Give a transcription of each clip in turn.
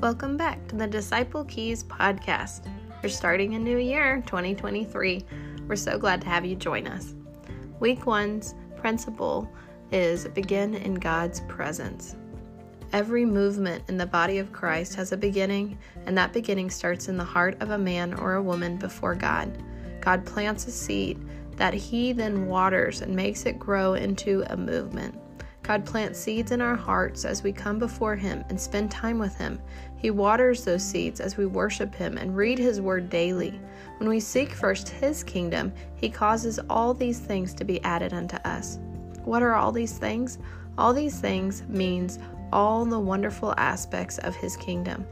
Welcome back to the Disciple Keys podcast. We're starting a new year, 2023. We're so glad to have you join us. Week one's principle is begin in God's presence. Every movement in the body of Christ has a beginning, and that beginning starts in the heart of a man or a woman before God. God plants a seed that He then waters and makes it grow into a movement. God plants seeds in our hearts as we come before Him and spend time with Him. He waters those seeds as we worship Him and read His Word daily. When we seek first His kingdom, He causes all these things to be added unto us. What are all these things? All these things means all the wonderful aspects of His kingdom.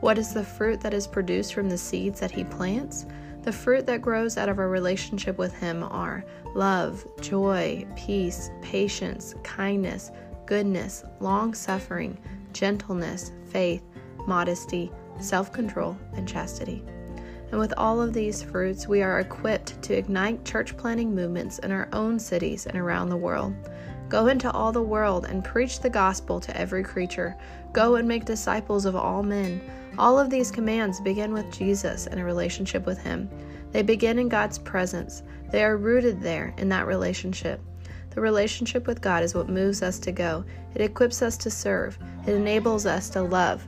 What is the fruit that is produced from the seeds that He plants? The fruit that grows out of our relationship with Him are love, joy, peace, patience, kindness, goodness, long suffering, gentleness, faith, modesty, self control, and chastity. And with all of these fruits, we are equipped to ignite church planting movements in our own cities and around the world. Go into all the world and preach the gospel to every creature. Go and make disciples of all men. All of these commands begin with Jesus and a relationship with Him. They begin in God's presence, they are rooted there in that relationship. The relationship with God is what moves us to go, it equips us to serve, it enables us to love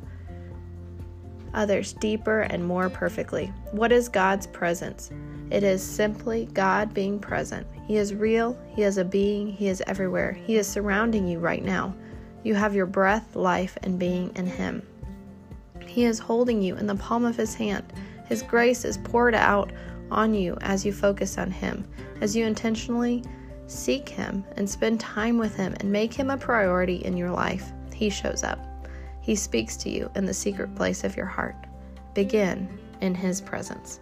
others deeper and more perfectly. What is God's presence? It is simply God being present. He is real, He is a being, He is everywhere. He is surrounding you right now. You have your breath, life, and being in Him. He is holding you in the palm of His hand. His grace is poured out on you as you focus on Him, as you intentionally seek Him and spend time with Him and make Him a priority in your life. He shows up. He speaks to you in the secret place of your heart. Begin in His presence.